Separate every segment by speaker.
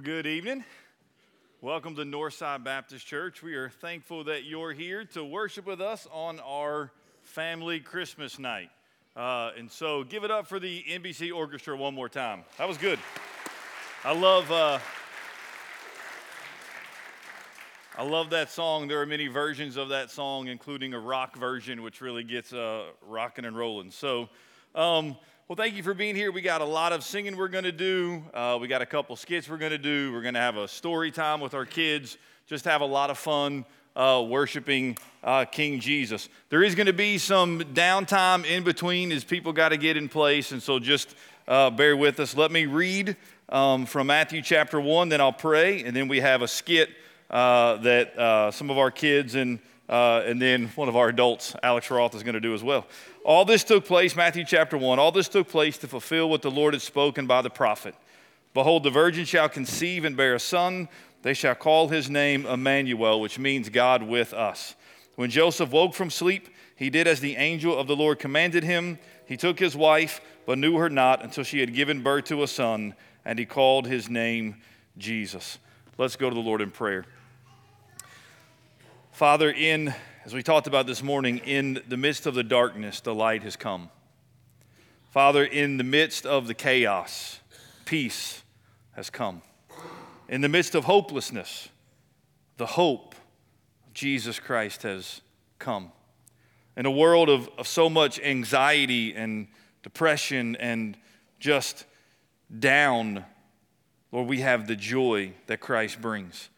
Speaker 1: Well, good evening. Welcome to Northside Baptist Church. We are thankful that you're here to worship with us on our family Christmas night. Uh, and so give it up for the NBC Orchestra one more time. That was good. I love. Uh, I love that song. There are many versions of that song, including a rock version, which really gets uh, rocking and rolling. So, um, well, thank you for being here. We got a lot of singing we're going to do. Uh, we got a couple skits we're going to do. We're going to have a story time with our kids. Just have a lot of fun uh, worshiping uh, King Jesus. There is going to be some downtime in between as people got to get in place, and so just uh, bear with us. Let me read um, from Matthew chapter 1, then I'll pray, and then we have a skit uh, that uh, some of our kids and uh, and then one of our adults, Alex Roth, is going to do as well. All this took place, Matthew chapter 1, all this took place to fulfill what the Lord had spoken by the prophet. Behold, the virgin shall conceive and bear a son. They shall call his name Emmanuel, which means God with us. When Joseph woke from sleep, he did as the angel of the Lord commanded him. He took his wife, but knew her not until she had given birth to a son, and he called his name Jesus. Let's go to the Lord in prayer. Father, in as we talked about this morning, in the midst of the darkness, the light has come. Father, in the midst of the chaos, peace has come. In the midst of hopelessness, the hope of Jesus Christ has come. In a world of, of so much anxiety and depression and just down, Lord, we have the joy that Christ brings.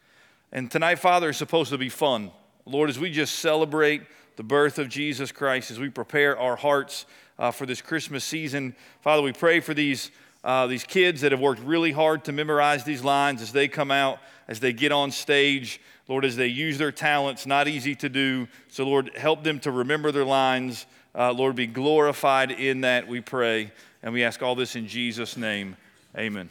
Speaker 1: And tonight, Father, is supposed to be fun. Lord, as we just celebrate the birth of Jesus Christ, as we prepare our hearts uh, for this Christmas season, Father, we pray for these, uh, these kids that have worked really hard to memorize these lines as they come out, as they get on stage. Lord, as they use their talents, not easy to do. So, Lord, help them to remember their lines. Uh, Lord, be glorified in that, we pray. And we ask all this in Jesus' name. Amen.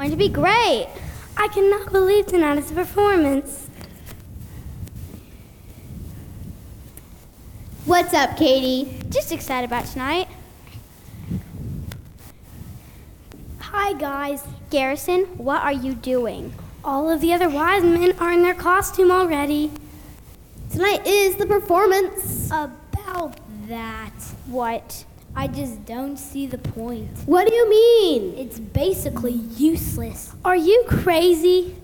Speaker 2: Going to be great. I cannot believe tonight's performance.
Speaker 3: What's up, Katie?
Speaker 2: Just excited about tonight. Hi, guys.
Speaker 4: Garrison, what are you doing?
Speaker 2: All of the other wise men are in their costume already.
Speaker 3: Tonight is the performance.
Speaker 5: About that.
Speaker 4: What?
Speaker 5: I just don't see the point.
Speaker 3: What do you mean?
Speaker 5: It's basically useless.
Speaker 2: Are you crazy?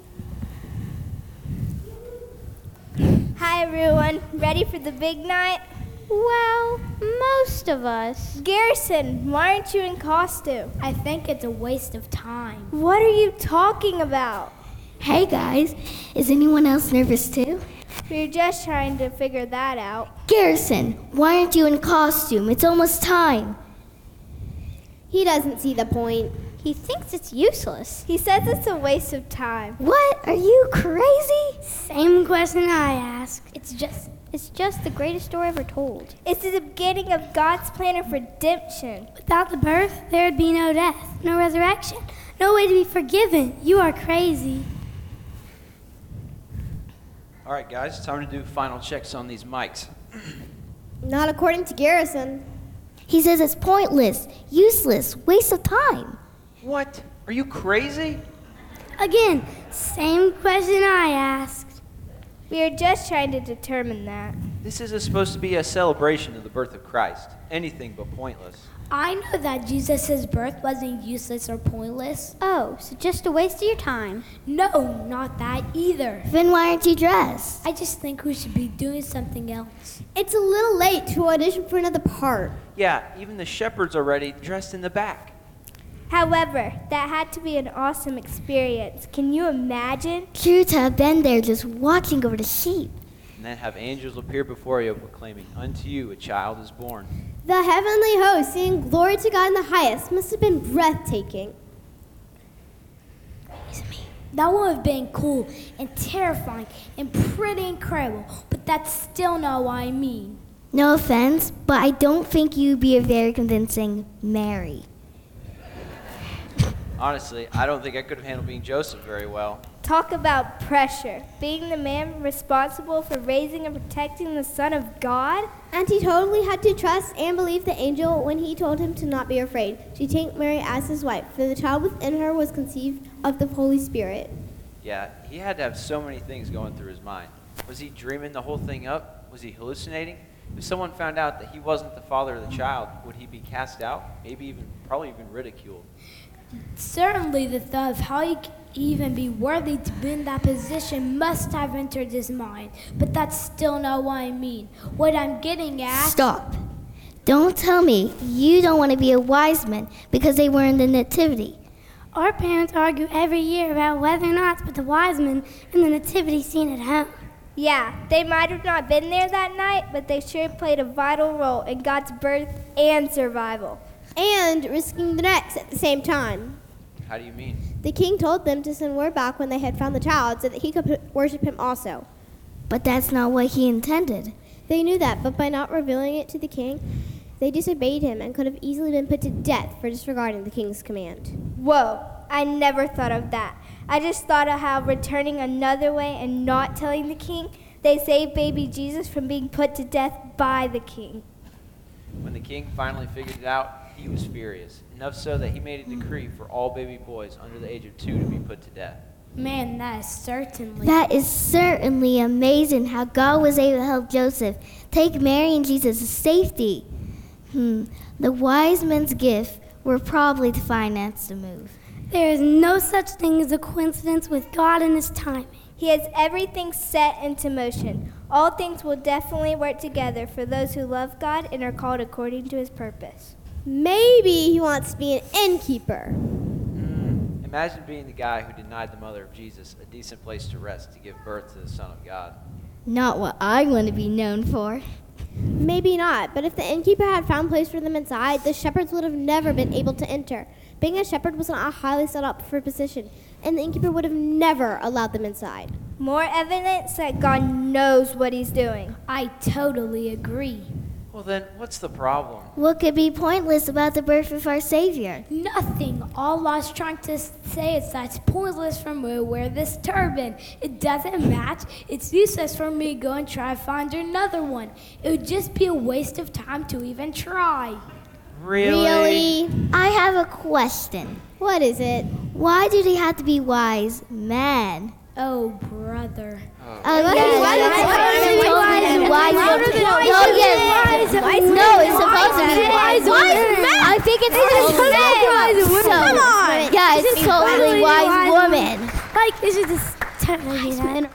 Speaker 6: Hi, everyone. Ready for the big night?
Speaker 4: Well, most of us.
Speaker 6: Garrison, why aren't you in costume?
Speaker 5: I think it's a waste of time.
Speaker 6: What are you talking about?
Speaker 7: Hey, guys. Is anyone else nervous too?
Speaker 6: We're just trying to figure that out.
Speaker 7: Garrison, why aren't you in costume? It's almost time.
Speaker 3: He doesn't see the point.
Speaker 4: He thinks it's useless.
Speaker 6: He says it's a waste of time.
Speaker 7: What? Are you crazy?
Speaker 2: Same question I asked.
Speaker 5: It's just
Speaker 4: It's just the greatest story ever told.
Speaker 6: It's the beginning of God's plan of redemption.
Speaker 2: Without the birth, there would be no death, no resurrection, no way to be forgiven. You are crazy.
Speaker 8: All right, guys, time to do final checks on these mics.
Speaker 3: Not according to Garrison.
Speaker 7: He says it's pointless, useless, waste of time.
Speaker 8: What? Are you crazy?
Speaker 2: Again, same question I asked.
Speaker 6: We are just trying to determine that.
Speaker 8: This isn't supposed to be a celebration of the birth of Christ. Anything but pointless.
Speaker 5: I know that Jesus' birth wasn't useless or pointless.
Speaker 4: Oh, so just a waste of your time.
Speaker 5: No, not that either.
Speaker 7: Then why aren't you dressed?
Speaker 5: I just think we should be doing something else.
Speaker 3: It's a little late to audition for another part.
Speaker 8: Yeah, even the shepherds are ready, dressed in the back.
Speaker 6: However, that had to be an awesome experience. Can you imagine?
Speaker 7: True to have been there just watching over the sheep.
Speaker 8: And then have angels appear before you, proclaiming, Unto you a child is born.
Speaker 3: The heavenly host singing glory to God in the highest must have been breathtaking.
Speaker 5: That would have been cool and terrifying and pretty incredible, but that's still not what I mean.
Speaker 7: No offense, but I don't think you'd be a very convincing Mary.
Speaker 8: Honestly, I don't think I could have handled being Joseph very well.
Speaker 6: Talk about pressure. Being the man responsible for raising and protecting the Son of God?
Speaker 3: And he totally had to trust and believe the angel when he told him to not be afraid, to take Mary as his wife, for the child within her was conceived of the Holy Spirit.
Speaker 8: Yeah, he had to have so many things going through his mind. Was he dreaming the whole thing up? Was he hallucinating? If someone found out that he wasn't the father of the child, would he be cast out? Maybe even, probably even ridiculed.
Speaker 5: Certainly, the thought of how he could even be worthy to be in that position must have entered his mind. But that's still not what I mean. What I'm getting at.
Speaker 7: Stop. Don't tell me you don't want to be a wise man because they were in the nativity.
Speaker 2: Our parents argue every year about whether or not to put the wise men in the nativity scene at home.
Speaker 6: Yeah, they might have not been there that night, but they sure played a vital role in God's birth and survival.
Speaker 3: And risking the necks at the same time.
Speaker 8: How do you mean?
Speaker 3: The king told them to send word back when they had found the child so that he could worship him also.
Speaker 7: But that's not what he intended.
Speaker 3: They knew that, but by not revealing it to the king, they disobeyed him and could have easily been put to death for disregarding the king's command.
Speaker 6: Whoa, I never thought of that. I just thought of how returning another way and not telling the king, they saved baby Jesus from being put to death by the king.
Speaker 8: When the king finally figured it out, he was furious. Enough so that he made a decree for all baby boys under the age of two to be put to death.
Speaker 5: Man, that is certainly.
Speaker 7: That is certainly amazing how God was able to help Joseph take Mary and Jesus to safety. Hmm. The wise men's gift were probably to finance the move.
Speaker 2: There is no such thing as a coincidence with God and His timing.
Speaker 6: He has everything set into motion. All things will definitely work together for those who love God and are called according to his purpose.
Speaker 3: Maybe he wants to be an innkeeper.
Speaker 8: Mm, imagine being the guy who denied the mother of Jesus a decent place to rest to give birth to the Son of God.
Speaker 7: Not what I want to be known for.
Speaker 3: Maybe not, but if the innkeeper had found place for them inside, the shepherds would have never been able to enter. Being a shepherd was not a highly sought after position, and the innkeeper would have never allowed them inside.
Speaker 6: More evidence that God knows what he's doing.
Speaker 5: I totally agree.
Speaker 8: Well, then, what's the problem?
Speaker 7: What could be pointless about the birth of our Savior?
Speaker 5: Nothing. All I was trying to say is that it's pointless for me to wear this turban. It doesn't match. It's useless for me to go and try to find another one. It would just be a waste of time to even try.
Speaker 8: Really?
Speaker 7: I have a question.
Speaker 3: What is it?
Speaker 7: Why do they have to be wise men?
Speaker 5: Oh, brother.
Speaker 7: Oh, yes,
Speaker 3: why
Speaker 7: yes,
Speaker 3: is it
Speaker 7: yes,
Speaker 3: wise
Speaker 7: wise
Speaker 3: men?
Speaker 7: men, wise
Speaker 3: Louder
Speaker 7: men.
Speaker 3: than
Speaker 7: No, yes. No, it's supposed to be
Speaker 3: Wise men.
Speaker 7: wise men. I think it's supposed to be So,
Speaker 3: Come on.
Speaker 7: Yeah, it's totally wise woman.
Speaker 2: Like, this is just totally that.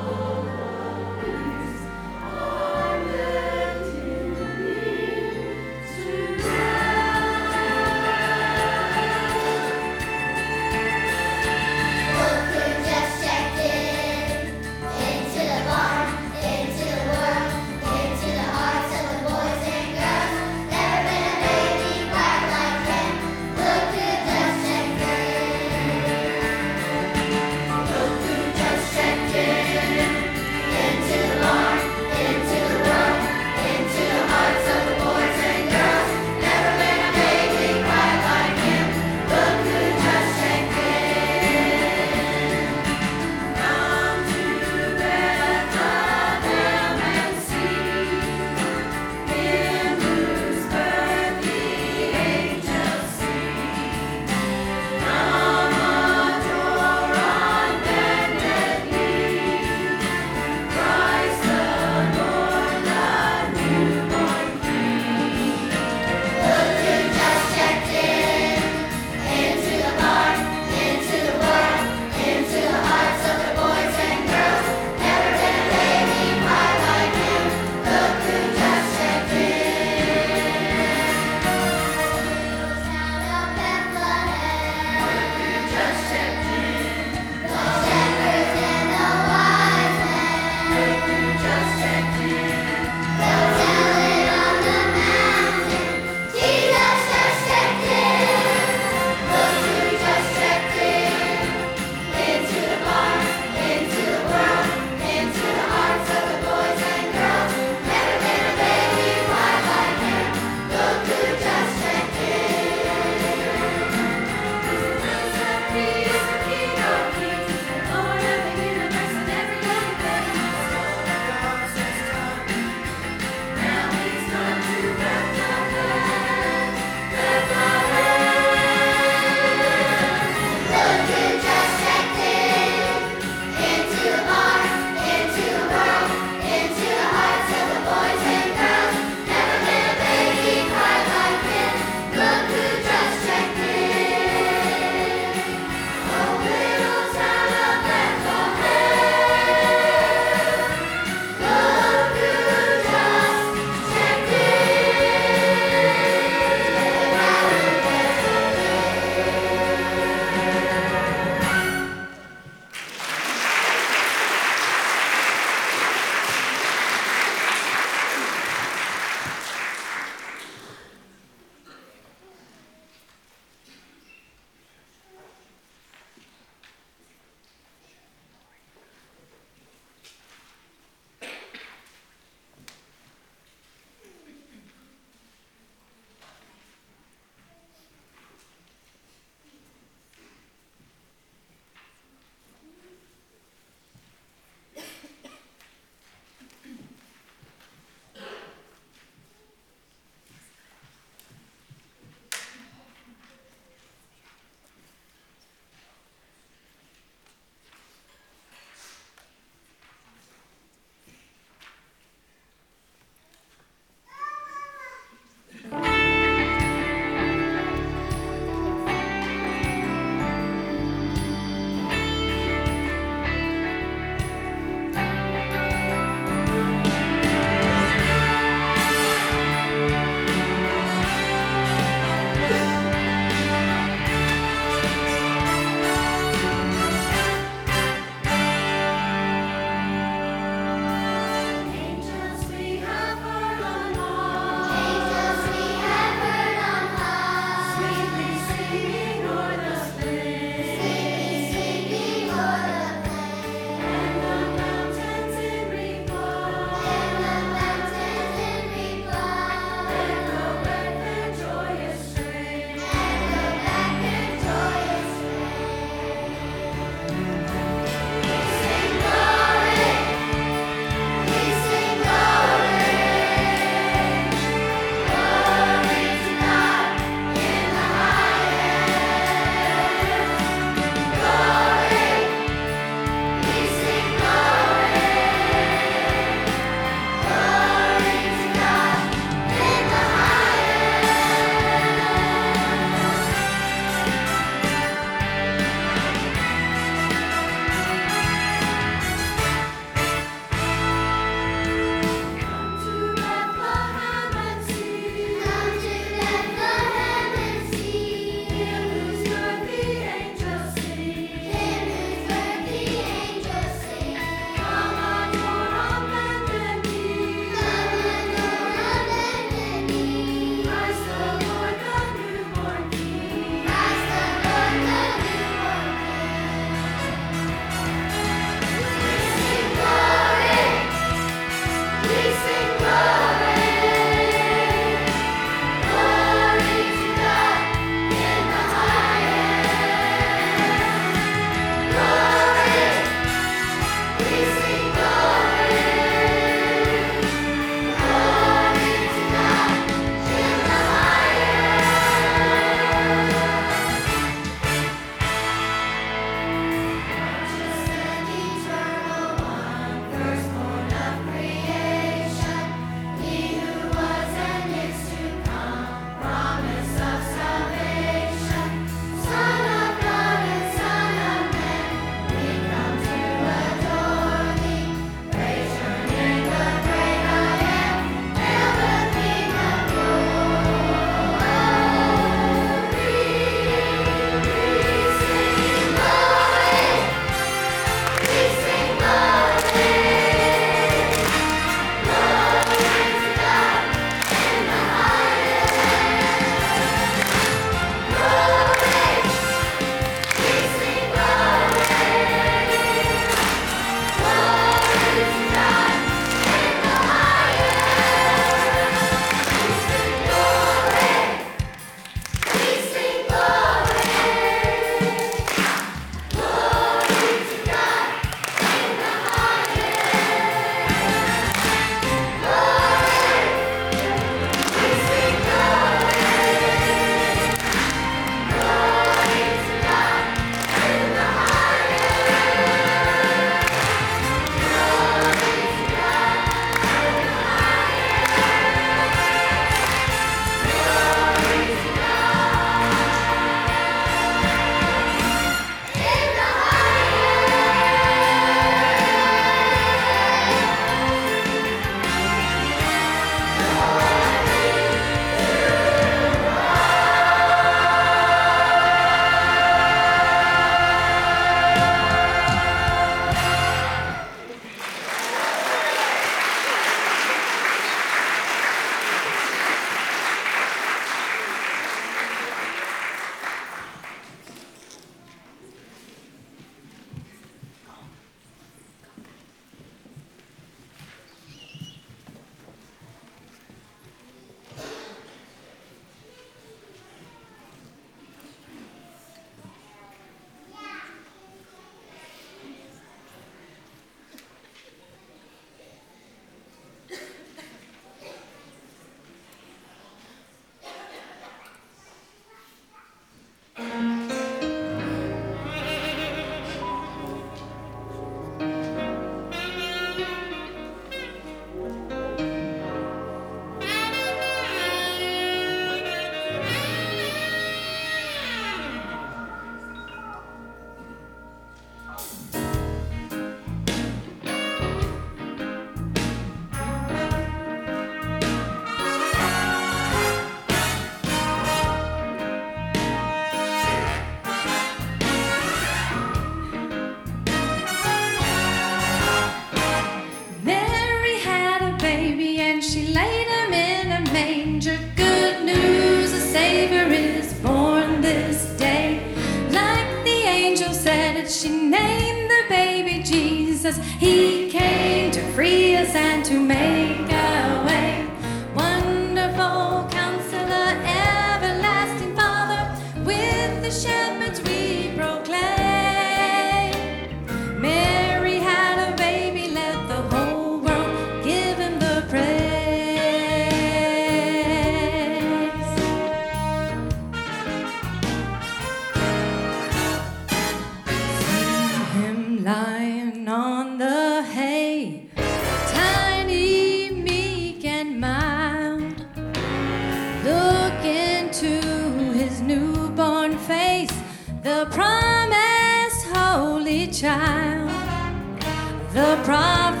Speaker 9: The prophecies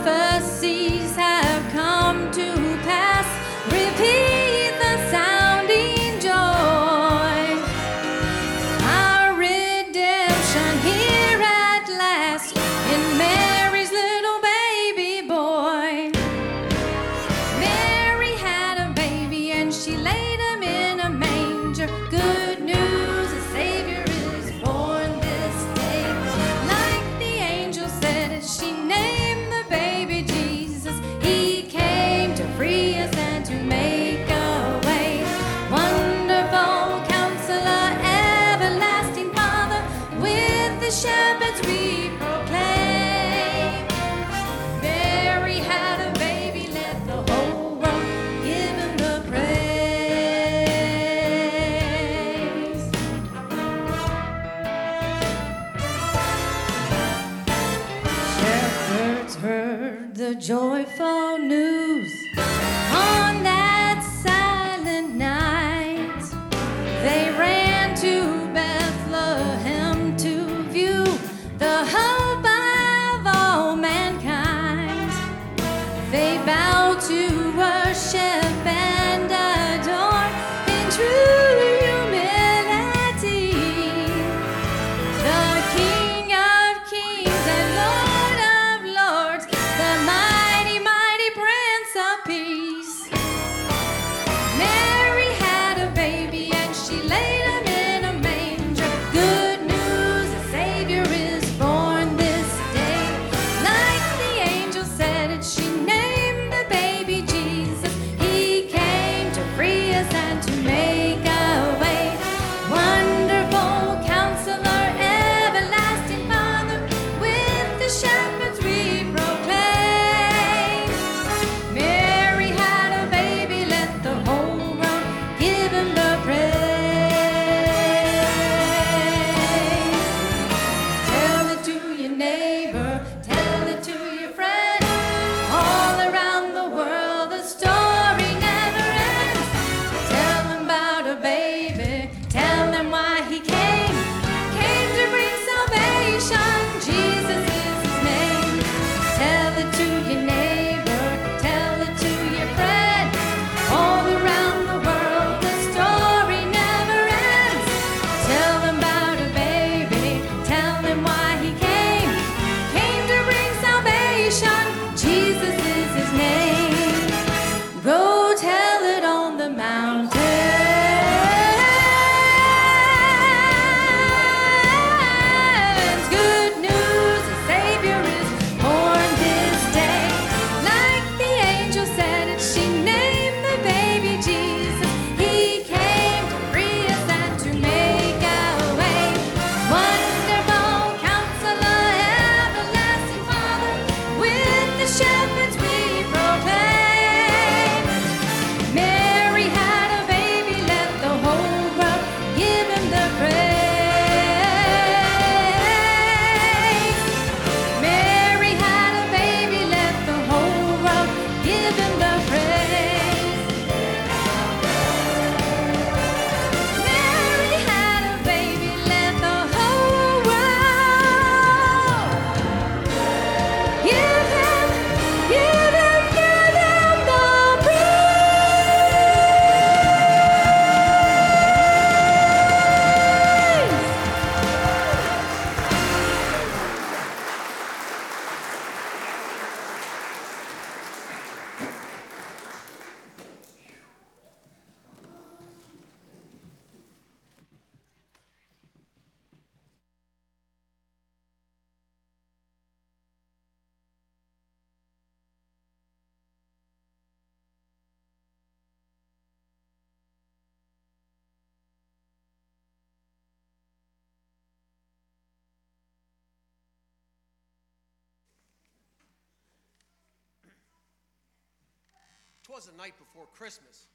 Speaker 10: 'Twas the night before Christmas.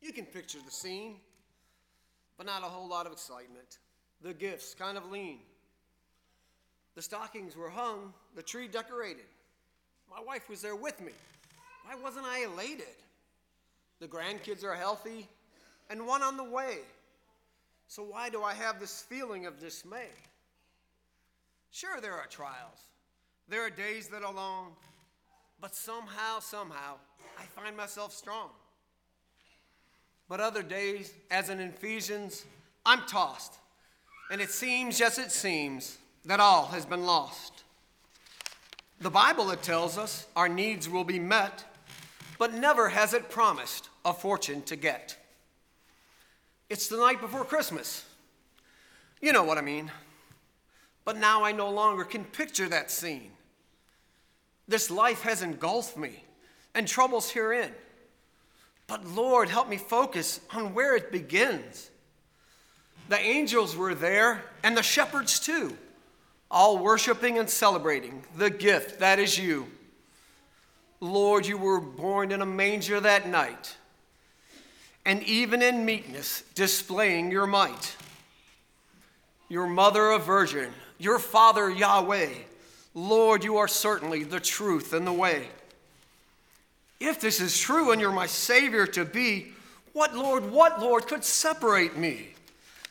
Speaker 10: You can picture the scene, but not a whole lot of excitement. The gifts kind of lean. The stockings were hung, the tree decorated. My wife was there with me. Why wasn't I elated? The grandkids are healthy and one on the way. So why do I have this feeling of dismay? Sure, there are trials. There are days that are long, but somehow, somehow, I find myself strong. But other days, as in Ephesians, I'm tossed, and it seems, yes, it seems, that all has been lost. The Bible, it tells us, our needs will be met, but never has it promised a fortune to get. It's the night before Christmas. You know what I mean. But now I no longer can picture that scene. This life has engulfed me, and troubles herein. But Lord, help me focus on where it begins. The angels were there, and the shepherds too, all worshiping and celebrating the gift that is you. Lord, you were born in a manger that night, and even in meekness, displaying your might. Your mother a virgin, your father Yahweh. Lord, you are certainly the truth and the way. If this is true and you're my Savior to be, what, Lord, what, Lord, could separate me?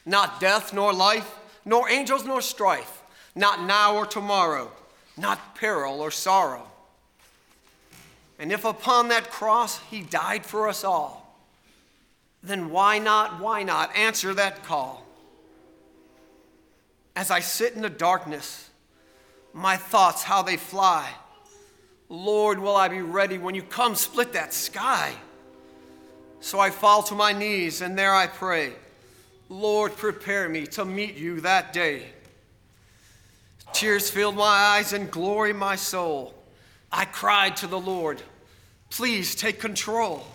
Speaker 10: Not death nor life, nor angels nor strife, not now or tomorrow, not peril or sorrow. And if upon that cross he died for us all, then why not, why not answer that call? As I sit in the darkness, my thoughts, how they fly. Lord, will I be ready when you come split that sky? So I fall to my knees and there I pray, Lord, prepare me to meet you that day. Tears filled my eyes and glory my soul. I cried to the Lord, please take control.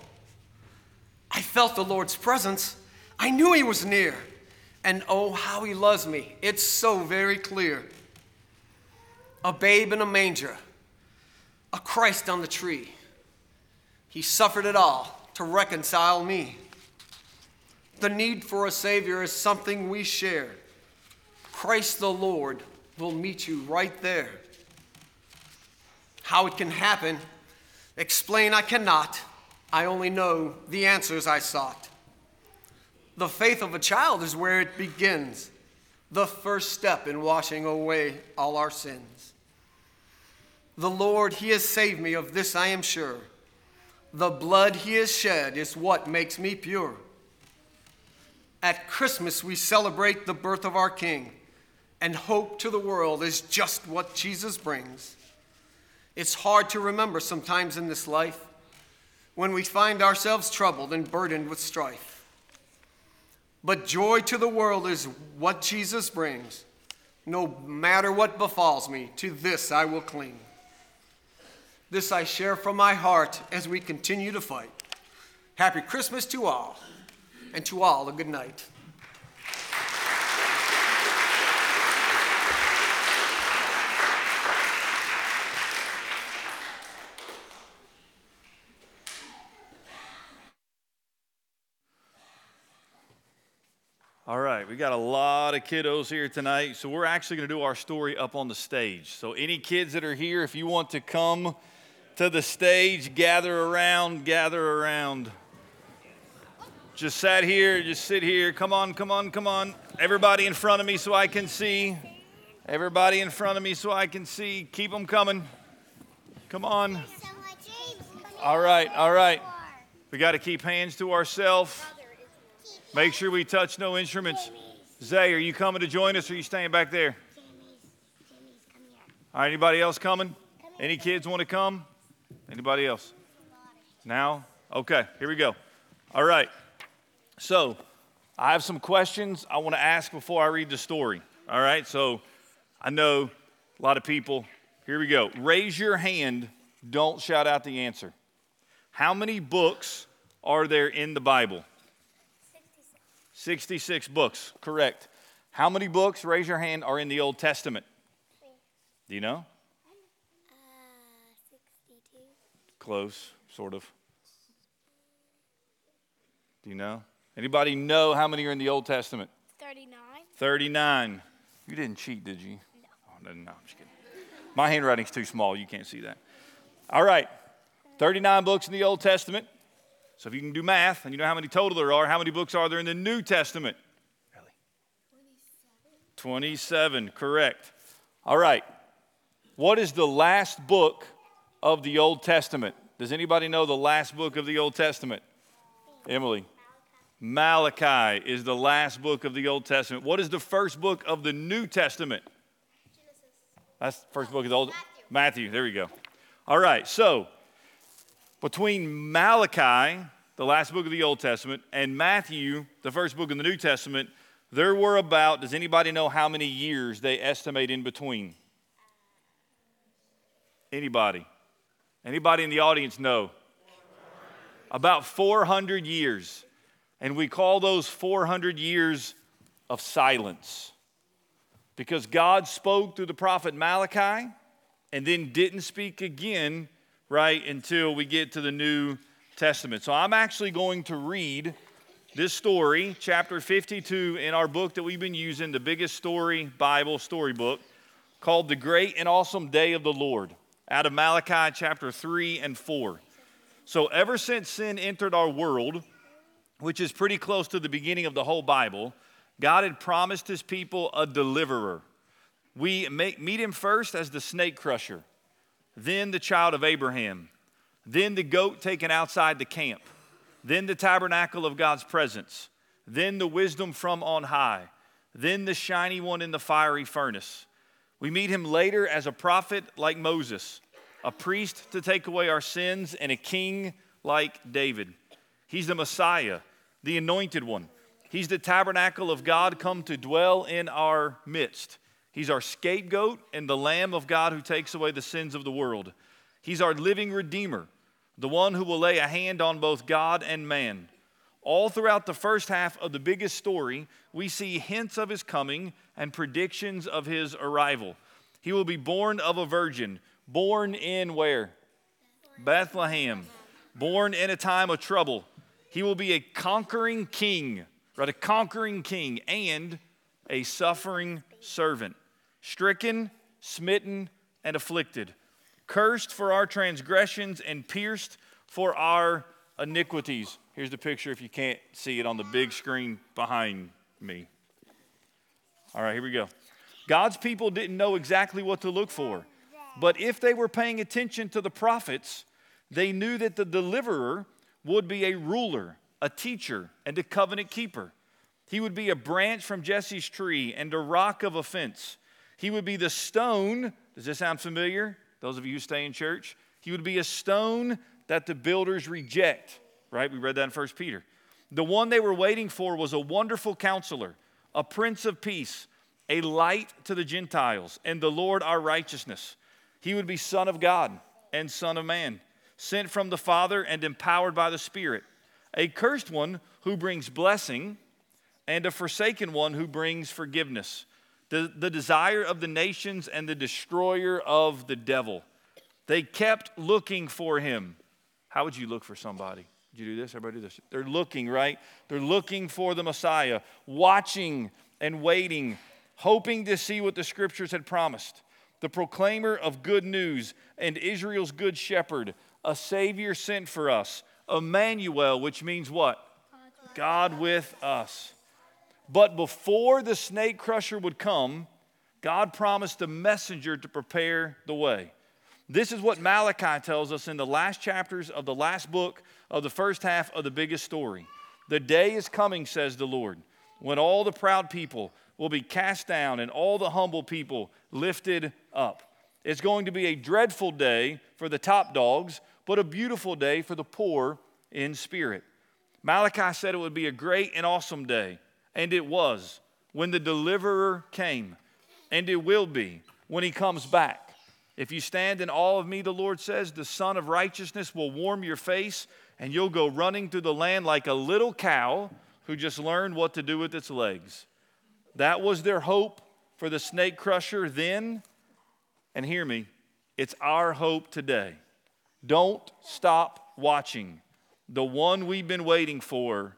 Speaker 10: I felt the Lord's presence. I knew he was near. And oh, how he loves me. It's so very clear. A babe in a manger, a Christ on the tree. He suffered it all to reconcile me. The need for a Savior is something we share. Christ the Lord will meet you right there. How it can happen, explain I cannot. I only know the answers I sought. The faith of a child is where it begins, the first step in washing away all our sins. The Lord, He has saved me, of this I am sure. The blood He has shed is what makes me pure. At Christmas, we celebrate the birth of our King, and hope to the world is just what Jesus brings. It's hard to remember sometimes in this life when we find ourselves troubled and burdened with strife. But joy to the world is what Jesus brings. No matter what befalls me, to this I will cling. This I share from my heart as we continue to fight. Happy Christmas to all, and to all a good night.
Speaker 1: All right, we got a lot of kiddos here tonight, so we're actually going to do our story up on the stage. So, any kids that are here, if you want to come to the stage, gather around, gather around. Just sat here, just sit here. Come on, come on, come on. Everybody in front of me so I can see. Everybody in front of me so I can see. Keep them coming. Come on. All right, all right. We got to keep hands to ourselves. Make sure we touch no instruments. Zay, are you coming to join us or are you staying back there? All right, anybody else coming? Any kids want to come? Anybody else? Now? Okay, here we go. All right. So, I have some questions I want to ask before I read the story. All right, so I know a lot of people. Here we go. Raise your hand, don't shout out the answer. How many books are there in the Bible? 66 books, correct. How many books, raise your hand, are in the Old Testament? Do you know?
Speaker 2: Uh, 62.
Speaker 1: Close, sort of. Do you know? Anybody know how many are in the Old Testament?
Speaker 5: 39.
Speaker 1: 39. You didn't cheat, did you? No. Oh, no, no, I'm just kidding. My handwriting's too small. You can't see that. All right. 39 books in the Old Testament. So if you can do math and you know how many total there are, how many books are there in the New Testament? Really? 27. 27, correct. All right. What is the last book of the Old Testament? Does anybody know the last book of the Old Testament? Emily. Malachi is the last book of the Old Testament. What is the first book of the New Testament? Genesis. That's the first book of the Old Matthew. Matthew. There we go. All right. So, between Malachi, the last book of the Old Testament, and Matthew, the first book of the New Testament, there were about, does anybody know how many years they estimate in between? Anybody? Anybody in the audience know? About 400 years. And we call those 400 years of silence. Because God spoke through the prophet Malachi and then didn't speak again, right, until we get to the New Testament. So I'm actually going to read this story, chapter 52, in our book that we've been using, the biggest story Bible storybook, called The Great and Awesome Day of the Lord, out of Malachi chapter 3 and 4. So, ever since sin entered our world, which is pretty close to the beginning of the whole Bible, God had promised his people a deliverer. We meet him first as the snake crusher, then the child of Abraham, then the goat taken outside the camp, then the tabernacle of God's presence, then the wisdom from on high, then the shiny one in the fiery furnace. We meet him later as a prophet like Moses, a priest to take away our sins, and a king like David. He's the Messiah the anointed one. He's the tabernacle of God come to dwell in our midst. He's our scapegoat and the Lamb of God who takes away the sins of the world. He's our living Redeemer, the one who will lay a hand on both God and man. All throughout the first half of the biggest story, we see hints of his coming and predictions of his arrival. He will be born of a virgin, born in where? Bethlehem. Born in a time of trouble, he will be a conquering king, right? A conquering king and a suffering servant, stricken, smitten, and afflicted, cursed for our transgressions and pierced for our iniquities. Here's the picture if you can't see it on the big screen behind me. All right, here we go. God's people didn't know exactly what to look for, but if they were paying attention to the prophets, they knew that the deliverer would be a ruler, a teacher, and a covenant keeper. He would be a branch from Jesse's tree and a rock of offense. He would be the stone. Does this sound familiar? Those of you who stay in church? He would be a stone that the builders reject, right? We read that in 1 Peter. The one they were waiting for was a wonderful counselor, a prince of peace, a light to the Gentiles, and the Lord our righteousness. He would be Son of God and Son of Man sent from the Father and empowered by the Spirit, a cursed one who brings blessing, and a forsaken one who brings forgiveness, the, the desire of the nations and the destroyer of the devil. They kept looking for him. How would you look for somebody? Did you do this? Everybody do this. They're looking, right? They're looking for the Messiah, watching and waiting, hoping to see what the scriptures had promised. The proclaimer of good news and Israel's good shepherd, a Savior sent for us, Emmanuel, which means what? God with us. But before the snake crusher would come, God promised a messenger to prepare the way. This is what Malachi tells us in the last chapters of the last book of the first half of the biggest story. The day is coming, says the Lord, when all the proud people will be cast down and all the humble people lifted up. It's going to be a dreadful day for the top dogs, but a beautiful day for the poor in spirit. Malachi said it would be a great and awesome day, and it was when the deliverer came, and it will be when he comes back. If you stand in awe of me, the Lord says, the Sun of Righteousness will warm your face, and you'll go running through the land like a little cow who just learned what to do with its legs. That was their hope for the snake crusher then, and hear me, it's our hope today. Don't stop watching. The one we've been waiting for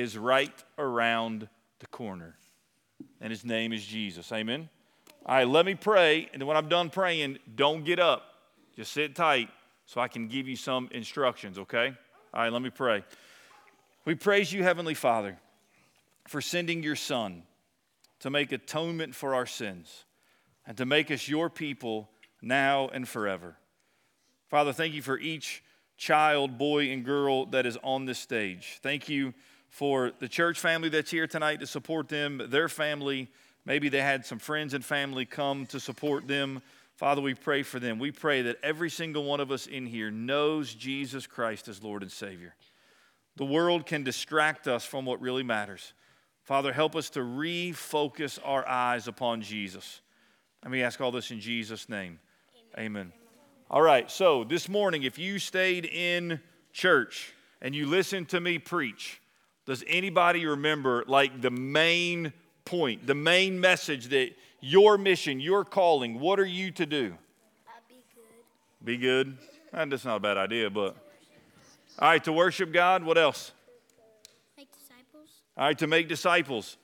Speaker 1: is right around the corner. And his name is Jesus. Amen. All right, let me pray. And when I'm done praying, don't get up. Just sit tight so I can give you some instructions, okay? All right, let me pray. We praise you, Heavenly Father, for sending your Son to make atonement for our sins and to make us your people now and forever. Father, thank you for each child, boy, and girl that is on this stage. Thank you for the church family that's here tonight to support them, their family. Maybe they had some friends and family come to support them. Father, we pray for them. We pray that every single one of us in here knows Jesus Christ as Lord and Savior. The world can distract us from what really matters. Father, help us to refocus our eyes upon Jesus. Let me ask all this in Jesus' name. Amen. Amen. All right, so this morning, if you stayed in church and you listened to me preach, does anybody remember like the main point, the main message that your mission, your calling, what are you to do?
Speaker 2: be good.
Speaker 1: Be good? That's not a bad idea, but. All right, to worship God, what else?
Speaker 2: Make disciples.
Speaker 1: All right, to make disciples.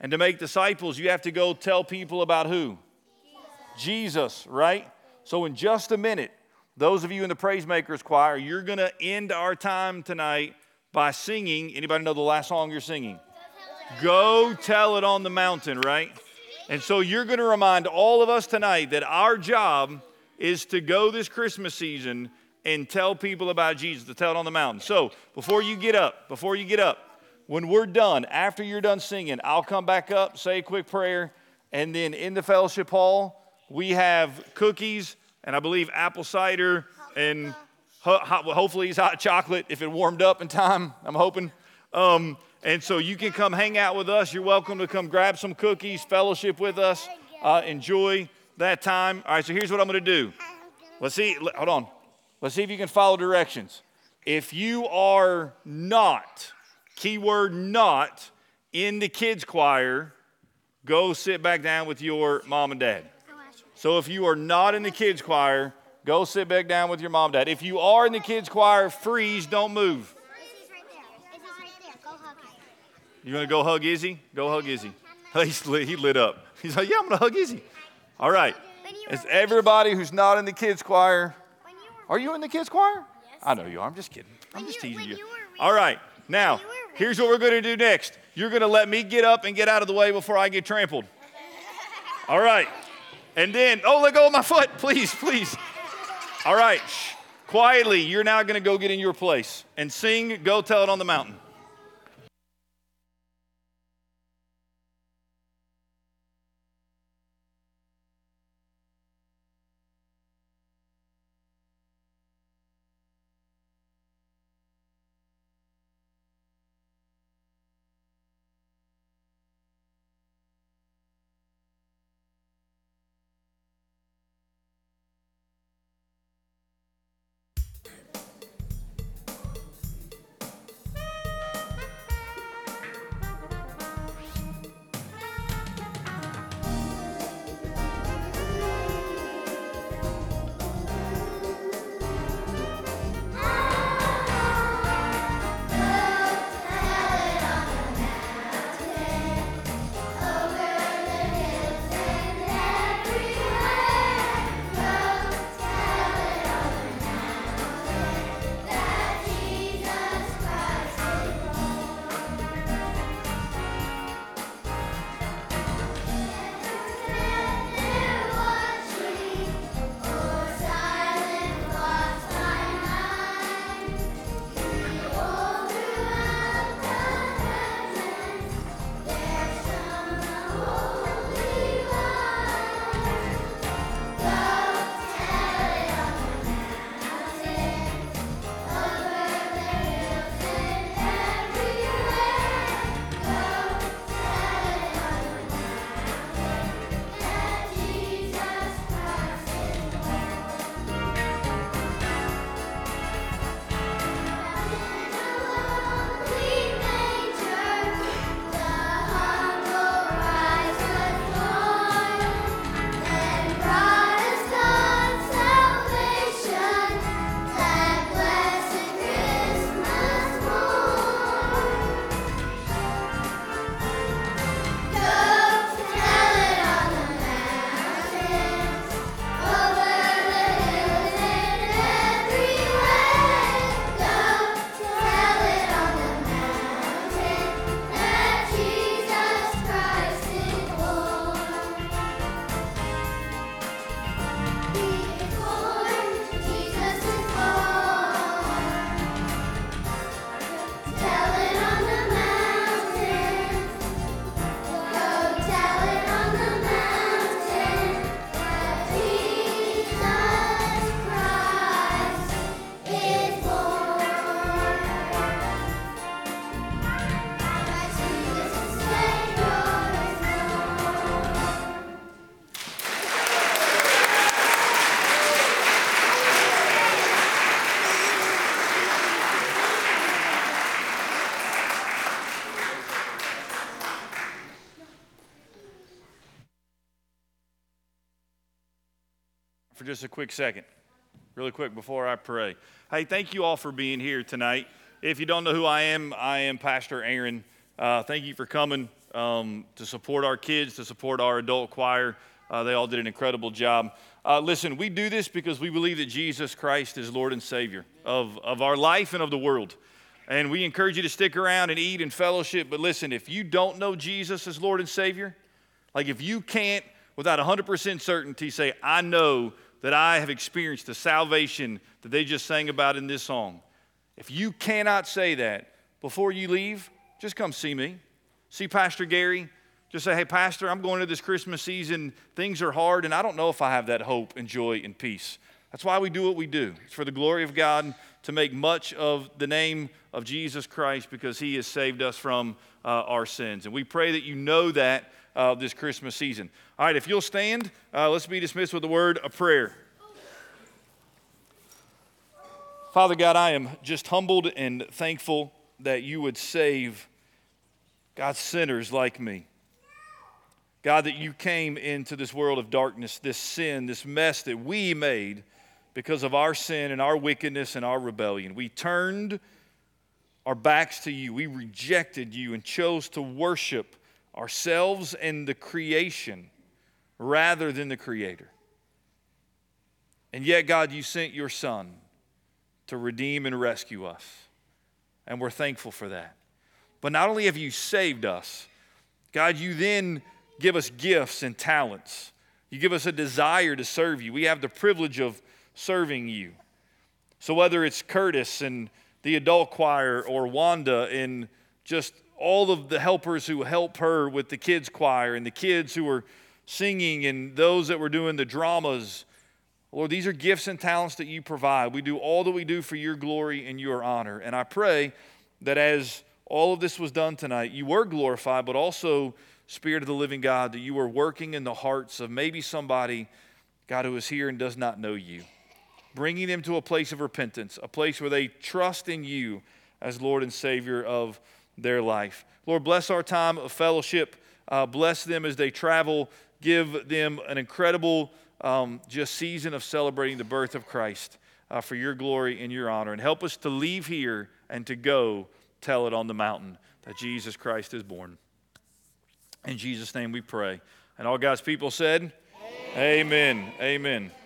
Speaker 1: And to make disciples, you have to go tell people about who? Jesus, Jesus right? So, in just a minute, those of you in the Praise Makers Choir, you're going to end our time tonight by singing. Anybody know the last song you're singing? Go tell it on the mountain, right? And so you're going to remind all of us tonight that our job is to go this Christmas season and tell people about Jesus, to tell it on the mountain. So before you get up, before you get up, when we're done, after you're done singing, I'll come back up, say a quick prayer, and then in the fellowship hall, we have cookies and I believe apple cider and hopefully it's hot chocolate if it warmed up in time, I'm hoping. Um, and so you can come hang out with us. You're welcome to come grab some cookies, fellowship with us, uh, enjoy that time. All right, so here's what I'm going to do. Let's see, hold on. Let's see if you can follow directions. If you are not, keyword not, in the kids' choir, go sit back down with your mom and dad. So if you are not in the kids' choir, go sit back down with your mom and dad. If you are in the kids' choir, freeze, don't move. You gonna go hug Izzy? Go hug Izzy. He's lit, he lit up. He's like, yeah, I'm gonna hug Izzy. All right. It's everybody who's not in the kids' choir. Are you in the kids' choir? I know you are. I'm just kidding. I'm just teasing you. All right. Now, here's what we're gonna do next. You're gonna let me get up and get out of the way before I get trampled. All right. And then, oh, let go of my foot, please, please. All right. Shh. Quietly, you're now gonna go get in your place and sing Go Tell It on the Mountain. Just a quick second? Really quick before I pray. Hey, thank you all for being here tonight. If you don't know who I am, I am Pastor Aaron. Uh, thank you for coming um, to support our kids, to support our adult choir. Uh, they all did an incredible job. Uh, listen, we do this because we believe that Jesus Christ is Lord and Savior of, of our life and of the world. And we encourage you to stick around and eat and fellowship. But listen, if you don't know Jesus as Lord and Savior, like if you can't, without 100% certainty, say, I know that I have experienced the salvation that they just sang about in this song, if you cannot say that before you leave, just come see me. See Pastor Gary. Just say, hey, Pastor, I'm going to this Christmas season. Things are hard, and I don't know if I have that hope and joy and peace. That's why we do what we do. It's for the glory of God to make much of the name of Jesus Christ because he has saved us from uh, our sins. And we pray that you know that uh, this Christmas season. All right, if you'll stand, uh, let's be dismissed with the word of prayer. Father God, I am just humbled and thankful that you would save God sinners like me. God, that you came into this world of darkness, this sin, this mess that we made because of our sin and our wickedness and our rebellion. We turned our backs to you. We rejected you and chose to worship ourselves and the creation rather than the Creator. And yet, God, you sent your Son to redeem and rescue us. And we're thankful for that. But not only have you saved us, God, you then give us gifts and talents. You give us a desire to serve you. We have the privilege of serving you. So whether it's Curtis and the adult choir or Wanda and just all of the helpers who help her with the kids choir and the kids who are singing and those that were doing the dramas Lord, these are gifts and talents that you provide. We do all that we do for your glory and your honor. And I pray that as all of this was done tonight, you were glorified, but also, Spirit of the living God, that you were working in the hearts of maybe somebody, God, who is here and does not know you, bringing them to a place of repentance, a place where they trust in you as Lord and Savior of their life. Lord, bless our time of fellowship. Uh, bless them as they travel. Give them an incredible um, just season of celebrating the birth of Christ uh, for your glory and your honor. And help us to leave here and to go tell it on the mountain that Jesus Christ is born. In Jesus' name we pray. And all God's people said, Amen. Amen. Amen.